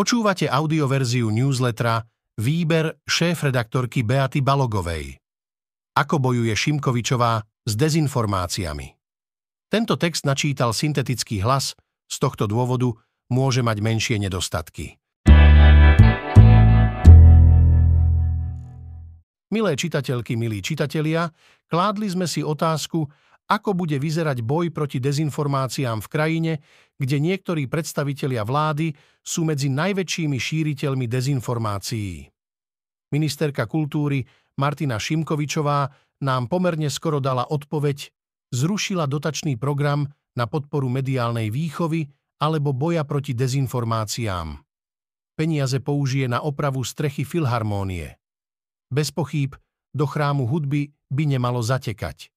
Počúvate audioverziu newslettera Výber šéf-redaktorky Beaty Balogovej. Ako bojuje Šimkovičová s dezinformáciami. Tento text načítal syntetický hlas, z tohto dôvodu môže mať menšie nedostatky. Milé čitateľky, milí čitatelia, kládli sme si otázku, ako bude vyzerať boj proti dezinformáciám v krajine, kde niektorí predstavitelia vlády sú medzi najväčšími šíriteľmi dezinformácií. Ministerka kultúry Martina Šimkovičová nám pomerne skoro dala odpoveď, zrušila dotačný program na podporu mediálnej výchovy alebo boja proti dezinformáciám. Peniaze použije na opravu strechy filharmónie. Bez pochýb, do chrámu hudby by nemalo zatekať.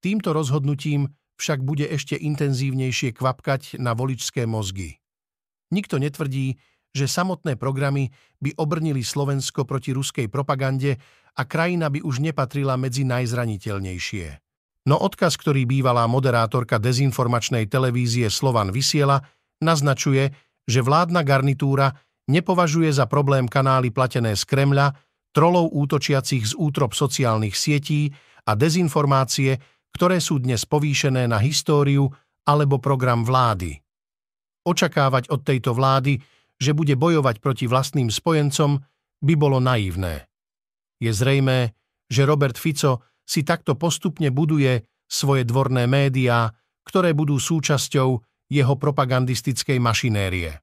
Týmto rozhodnutím však bude ešte intenzívnejšie kvapkať na voličské mozgy. Nikto netvrdí, že samotné programy by obrnili Slovensko proti ruskej propagande a krajina by už nepatrila medzi najzraniteľnejšie. No odkaz, ktorý bývalá moderátorka dezinformačnej televízie Slovan vysiela, naznačuje, že vládna garnitúra nepovažuje za problém kanály platené z Kremľa, trolov útočiacich z útrop sociálnych sietí a dezinformácie, ktoré sú dnes povýšené na históriu alebo program vlády. Očakávať od tejto vlády, že bude bojovať proti vlastným spojencom, by bolo naivné. Je zrejmé, že Robert Fico si takto postupne buduje svoje dvorné médiá, ktoré budú súčasťou jeho propagandistickej mašinérie.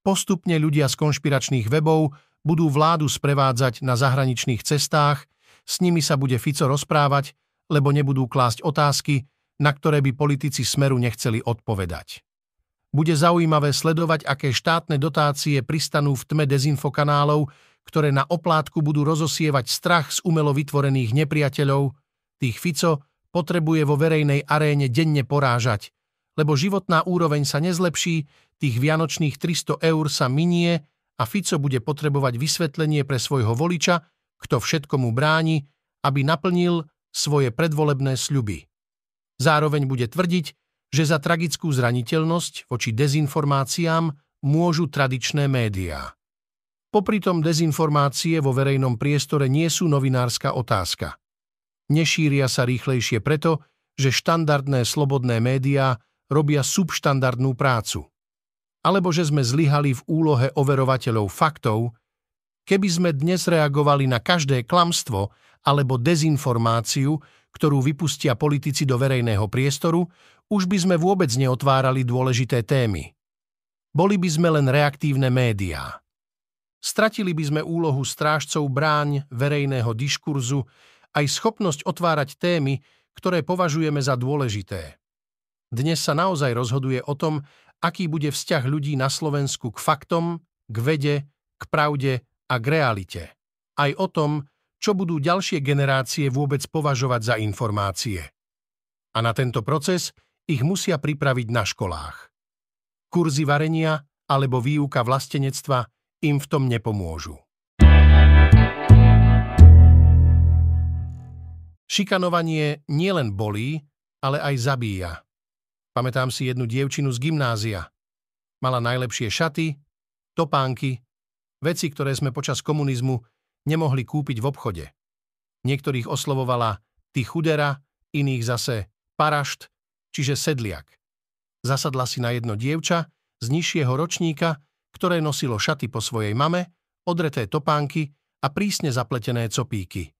Postupne ľudia z konšpiračných webov budú vládu sprevádzať na zahraničných cestách, s nimi sa bude Fico rozprávať lebo nebudú klásť otázky, na ktoré by politici Smeru nechceli odpovedať. Bude zaujímavé sledovať, aké štátne dotácie pristanú v tme dezinfokanálov, ktoré na oplátku budú rozosievať strach z umelo vytvorených nepriateľov. Tých Fico potrebuje vo verejnej aréne denne porážať, lebo životná úroveň sa nezlepší, tých vianočných 300 eur sa minie a Fico bude potrebovať vysvetlenie pre svojho voliča, kto všetko mu bráni, aby naplnil svoje predvolebné sľuby. Zároveň bude tvrdiť, že za tragickú zraniteľnosť voči dezinformáciám môžu tradičné médiá. Popritom dezinformácie vo verejnom priestore nie sú novinárska otázka. Nešíria sa rýchlejšie preto, že štandardné slobodné médiá robia subštandardnú prácu. Alebo že sme zlyhali v úlohe overovateľov faktov, keby sme dnes reagovali na každé klamstvo alebo dezinformáciu, ktorú vypustia politici do verejného priestoru, už by sme vôbec neotvárali dôležité témy. Boli by sme len reaktívne médiá. Stratili by sme úlohu strážcov bráň verejného diskurzu aj schopnosť otvárať témy, ktoré považujeme za dôležité. Dnes sa naozaj rozhoduje o tom, aký bude vzťah ľudí na Slovensku k faktom, k vede, k pravde a k realite. Aj o tom, čo budú ďalšie generácie vôbec považovať za informácie. A na tento proces ich musia pripraviť na školách. Kurzy varenia alebo výuka vlastenectva im v tom nepomôžu. Šikanovanie nielen bolí, ale aj zabíja. Pamätám si jednu dievčinu z gymnázia. Mala najlepšie šaty, topánky, veci, ktoré sme počas komunizmu nemohli kúpiť v obchode. Niektorých oslovovala ty chudera, iných zase parašt, čiže sedliak. Zasadla si na jedno dievča z nižšieho ročníka, ktoré nosilo šaty po svojej mame, odreté topánky a prísne zapletené copíky.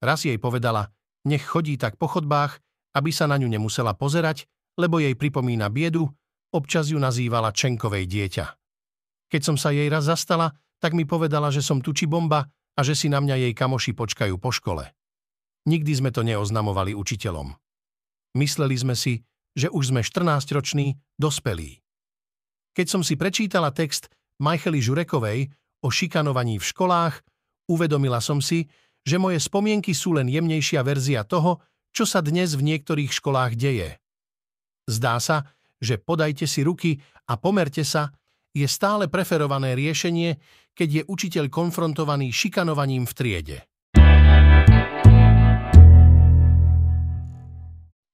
Raz jej povedala, nech chodí tak po chodbách, aby sa na ňu nemusela pozerať, lebo jej pripomína biedu, občas ju nazývala Čenkovej dieťa. Keď som sa jej raz zastala, tak mi povedala, že som tuči bomba a že si na mňa jej kamoši počkajú po škole. Nikdy sme to neoznamovali učiteľom. Mysleli sme si, že už sme 14-roční dospelí. Keď som si prečítala text Majchely Žurekovej o šikanovaní v školách, uvedomila som si, že moje spomienky sú len jemnejšia verzia toho, čo sa dnes v niektorých školách deje. Zdá sa, že podajte si ruky a pomerte sa je stále preferované riešenie, keď je učiteľ konfrontovaný šikanovaním v triede.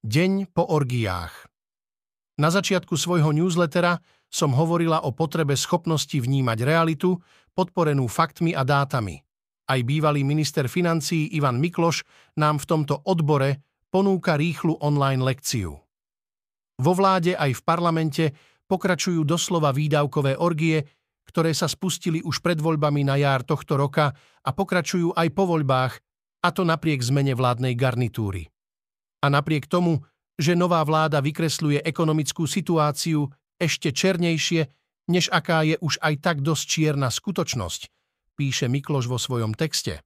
Deň po orgiách Na začiatku svojho newslettera som hovorila o potrebe schopnosti vnímať realitu, podporenú faktmi a dátami. Aj bývalý minister financií Ivan Mikloš nám v tomto odbore ponúka rýchlu online lekciu. Vo vláde aj v parlamente pokračujú doslova výdavkové orgie, ktoré sa spustili už pred voľbami na jar tohto roka a pokračujú aj po voľbách, a to napriek zmene vládnej garnitúry. A napriek tomu, že nová vláda vykresľuje ekonomickú situáciu ešte černejšie, než aká je už aj tak dosť čierna skutočnosť, píše Mikloš vo svojom texte.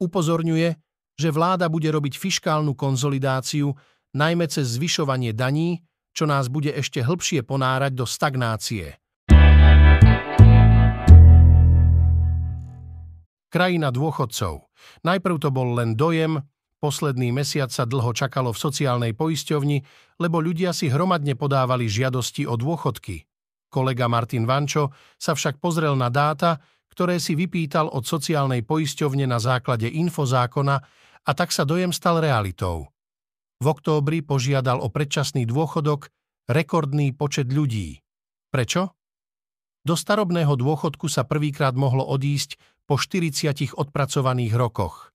Upozorňuje, že vláda bude robiť fiškálnu konzolidáciu najmä cez zvyšovanie daní, čo nás bude ešte hĺbšie ponárať do stagnácie. Krajina dôchodcov. Najprv to bol len dojem, Posledný mesiac sa dlho čakalo v sociálnej poisťovni, lebo ľudia si hromadne podávali žiadosti o dôchodky. Kolega Martin Vančo sa však pozrel na dáta, ktoré si vypýtal od sociálnej poisťovne na základe infozákona a tak sa dojem stal realitou. V októbri požiadal o predčasný dôchodok rekordný počet ľudí. Prečo? Do starobného dôchodku sa prvýkrát mohlo odísť po 40 odpracovaných rokoch.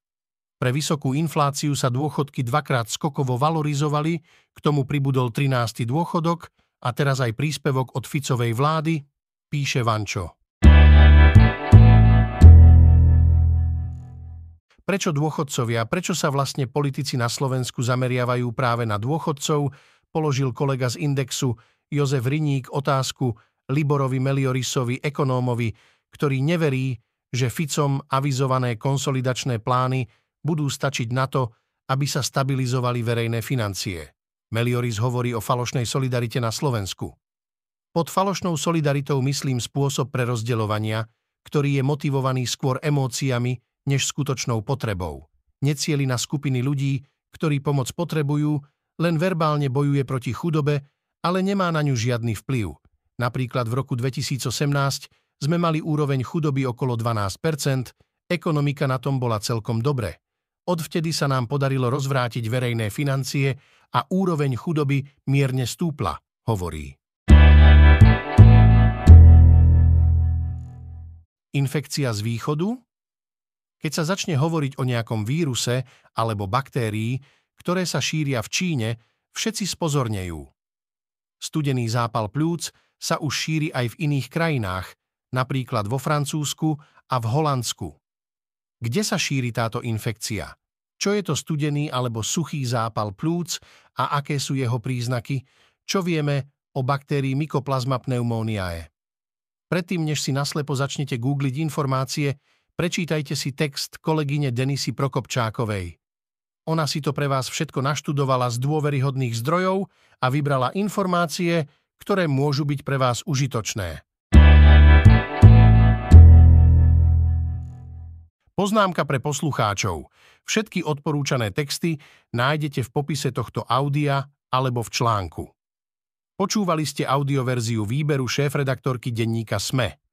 Pre vysokú infláciu sa dôchodky dvakrát skokovo valorizovali, k tomu pribudol 13. dôchodok a teraz aj príspevok od Ficovej vlády, píše Vančo. Prečo dôchodcovia, prečo sa vlastne politici na Slovensku zameriavajú práve na dôchodcov, položil kolega z Indexu Jozef Riník otázku Liborovi Meliorisovi, ekonómovi, ktorý neverí, že Ficom avizované konsolidačné plány budú stačiť na to, aby sa stabilizovali verejné financie. Melioris hovorí o falošnej solidarite na Slovensku. Pod falošnou solidaritou myslím spôsob prerozdeľovania, ktorý je motivovaný skôr emóciami než skutočnou potrebou. Necieli na skupiny ľudí, ktorí pomoc potrebujú, len verbálne bojuje proti chudobe, ale nemá na ňu žiadny vplyv. Napríklad v roku 2018 sme mali úroveň chudoby okolo 12% ekonomika na tom bola celkom dobre. Odvtedy sa nám podarilo rozvrátiť verejné financie a úroveň chudoby mierne stúpla, hovorí. Infekcia z východu? Keď sa začne hovoriť o nejakom víruse alebo baktérii, ktoré sa šíria v Číne, všetci spozornejú. Studený zápal plúc sa už šíri aj v iných krajinách, napríklad vo Francúzsku a v Holandsku. Kde sa šíri táto infekcia? Čo je to studený alebo suchý zápal plúc a aké sú jeho príznaky? Čo vieme o baktérii Mycoplasma pneumoniae? Predtým, než si naslepo začnete googliť informácie, prečítajte si text kolegyne Denisy Prokopčákovej. Ona si to pre vás všetko naštudovala z dôveryhodných zdrojov a vybrala informácie, ktoré môžu byť pre vás užitočné. Poznámka pre poslucháčov. Všetky odporúčané texty nájdete v popise tohto audia alebo v článku. Počúvali ste audioverziu výberu šéf-redaktorky denníka SME.